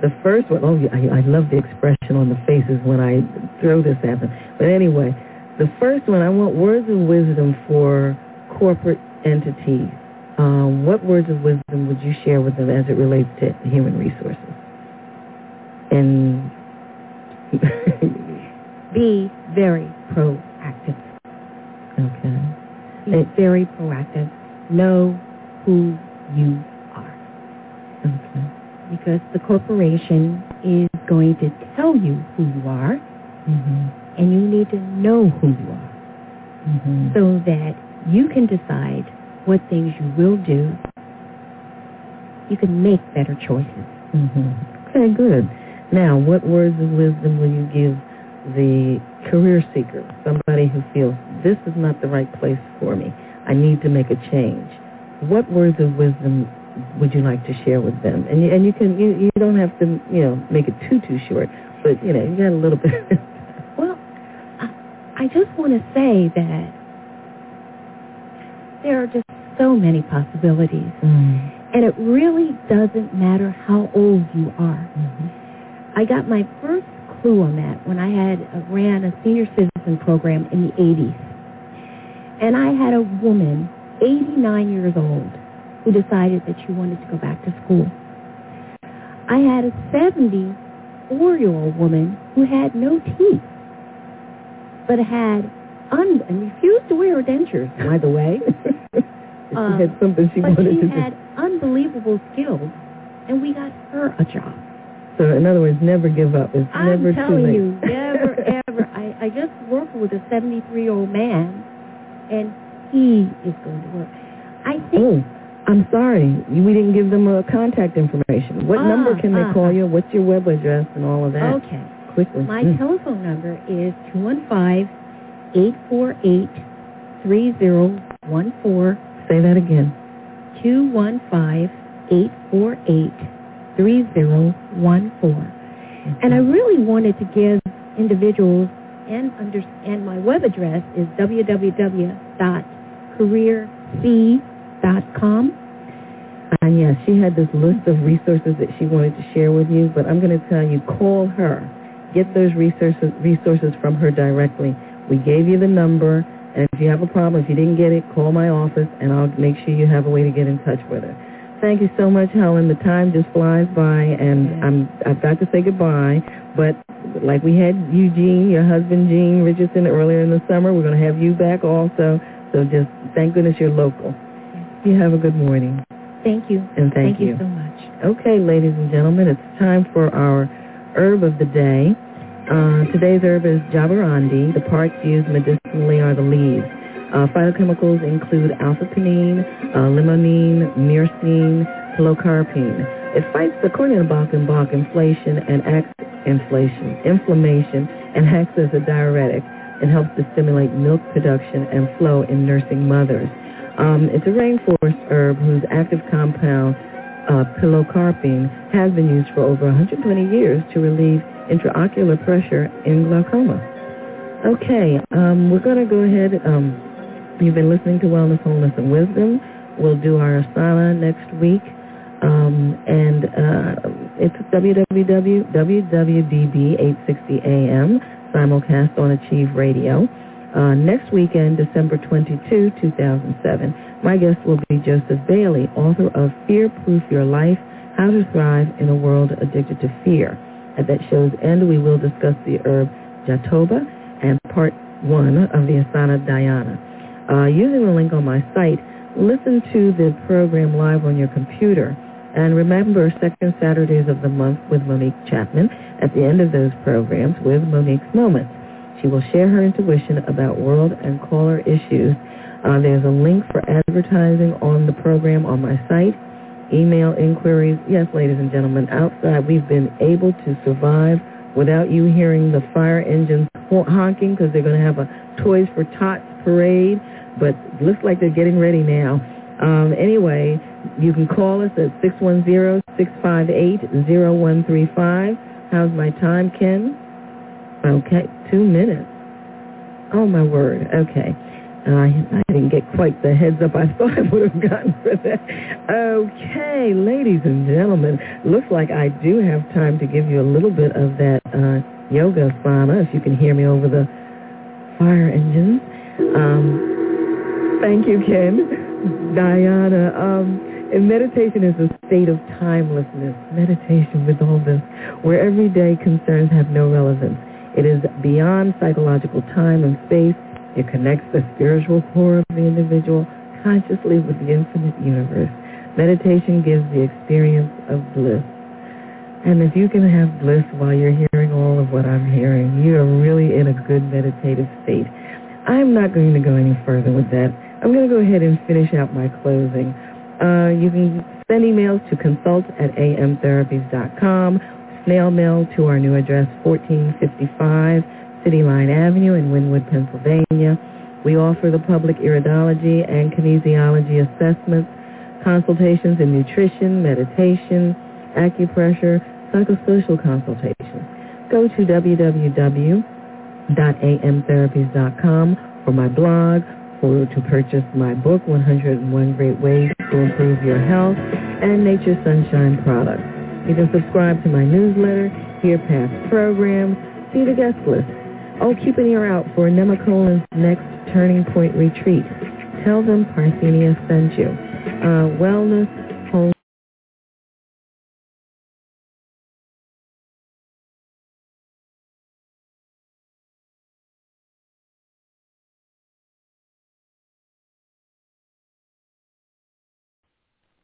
[SPEAKER 4] The first one, oh, I, I love the expression on the faces when I throw this at them. But anyway, the first one, I want words of wisdom for corporate entities. Um, what words of wisdom would you share with them as it relates to human resources? And
[SPEAKER 1] Be very proactive.
[SPEAKER 4] okay,
[SPEAKER 1] Be very proactive. Know who you are.
[SPEAKER 4] okay,
[SPEAKER 1] Because the corporation is going to tell you who you are,
[SPEAKER 4] mm-hmm.
[SPEAKER 1] and you need to know who you are
[SPEAKER 4] Mm-hmm.
[SPEAKER 1] so that you can decide what things you will do. You can make better choices.
[SPEAKER 4] Mm-hmm. Okay, good. Now, what words of wisdom will you give the career seeker, somebody who feels this is not the right place for me, I need to make a change? What words of wisdom would you like to share with them? And you, and you can you, you don't have to you know make it too too short, but you know you got a little bit.
[SPEAKER 1] Well, I, I just want to say that there are just so many possibilities.
[SPEAKER 4] mm
[SPEAKER 1] And it really doesn't matter how old you are.
[SPEAKER 4] Mhm.
[SPEAKER 1] I got my first clue on that when I had uh, ran a senior citizen program in the 80s. And I had a woman, 89 years old, who decided that she wanted to go back to school. I had a 74-year-old woman who had no teeth, but had un- and refused to wear her dentures, by the way.
[SPEAKER 4] she
[SPEAKER 1] Um,
[SPEAKER 4] had something she wanted
[SPEAKER 1] she
[SPEAKER 4] to do.
[SPEAKER 1] But she had unbelievable skills, and we got her a job.
[SPEAKER 4] So in other words, never give up. It's
[SPEAKER 1] I'm
[SPEAKER 4] never too
[SPEAKER 1] telling
[SPEAKER 4] late.
[SPEAKER 1] you, never ever. I, I just worked with a 73-year-old man, and he is going to work. I think
[SPEAKER 4] Oh, I'm sorry. We didn't give them a contact information. What
[SPEAKER 1] Ah,
[SPEAKER 4] number can they
[SPEAKER 1] ah,
[SPEAKER 4] call
[SPEAKER 1] ah.
[SPEAKER 4] you? What's your web address and all of that?
[SPEAKER 1] okay.
[SPEAKER 4] Quickly.
[SPEAKER 1] My
[SPEAKER 4] Mm.
[SPEAKER 1] telephone number is 215-848-3014.
[SPEAKER 4] Say that again.
[SPEAKER 1] 215-848-3014. And I really wanted to give individuals and under and my web address is www.careerc.com.
[SPEAKER 4] And yeah, she had this list of resources that she wanted to share with you, but I'm going to tell you, call her. Get those resources resources from her directly. We gave you the number, and if you have a problem, if you didn't get it, call my office, and I'll make sure you have a way to get in touch with her. Thank you so much, Helen. The time just flies by, and
[SPEAKER 1] Yeah.
[SPEAKER 4] I'm I've got to say goodbye. But like we had Eugene, your husband Gene Richardson, earlier in the summer, we're going to have you back also. So just thank goodness you're local. you have a good morning.
[SPEAKER 1] Thank you.
[SPEAKER 4] And thank,
[SPEAKER 1] thank you. you so much.
[SPEAKER 4] Okay, ladies and gentlemen, it's time for our herb of the day. Uh, today's herb is jaborandi. The parts used medicinally are the leaves. Uh, phytochemicals include alpha-pinene, uh, limonene, myrcene, pilocarpine. It fights the Cornelia and Bach inflation and acts inflation, inflammation, and acts as a diuretic. It helps to stimulate milk production and flow in nursing mothers. Um, it's a rainforest herb whose active compound, uh, pilocarpine, has been used for over 120 years to relieve intraocular pressure in glaucoma. Okay, um, we're going to go ahead. Um, you've been listening to Wellness, Wholeness, and Wisdom. We'll do our asana next week. Um, and uh, it's www.wwdb860am, simulcast on Achieve Radio. Uh, next weekend, December 22, 2007, my guest will be Joseph Bailey, author of Fear Proof Your Life, How to Thrive in a World Addicted to Fear. At that show's end, we will discuss the herb Jatoba and part one of the Asana Dhyana. Uh, using the link on my site, listen to the program live on your computer. And remember, second Saturdays of the month with Monique Chapman at the end of those programs with Monique's Moments. She will share her intuition about world and caller issues. Uh, there's a link for advertising on the program on my site email inquiries. Yes, ladies and gentlemen, outside we've been able to survive without you hearing the fire engines honking because they're going to have a Toys for Tots parade, but looks like they're getting ready now. Um, anyway, you can call us at 610-658-0135. How's my time, Ken? Okay, two minutes. Oh, my word. Okay. Uh, I didn't get quite the heads up I thought I would have gotten for that. Okay, ladies and gentlemen, looks like I do have time to give you a little bit of that uh, yoga sauna, if you can hear me over the fire engines. Um, thank you, Ken. Dhyana, um, and meditation is a state of timelessness. Meditation with all this, where everyday concerns have no relevance. It is beyond psychological time and space it connects the spiritual core of the individual consciously with the infinite universe. Meditation gives the experience of bliss. And if you can have bliss while you're hearing all of what I'm hearing, you are really in a good meditative state. I'm not going to go any further with that. I'm going to go ahead and finish out my closing. Uh, you can send emails to consult at amtherapies.com, snail mail to our new address, 1455 City Line Avenue in Wynnewood, Pennsylvania. We offer the public iridology and kinesiology assessments, consultations in nutrition, meditation, acupressure, psychosocial consultations. Go to www.amtherapies.com for my blog, to purchase my book, 101 Great Ways to Improve Your Health, and Nature Sunshine products. You can subscribe to my newsletter, hear past programs, see the guest list, Oh, keep an ear out for Nemacolin's next Turning Point retreat. Tell them Parthenia sent you. Uh, wellness,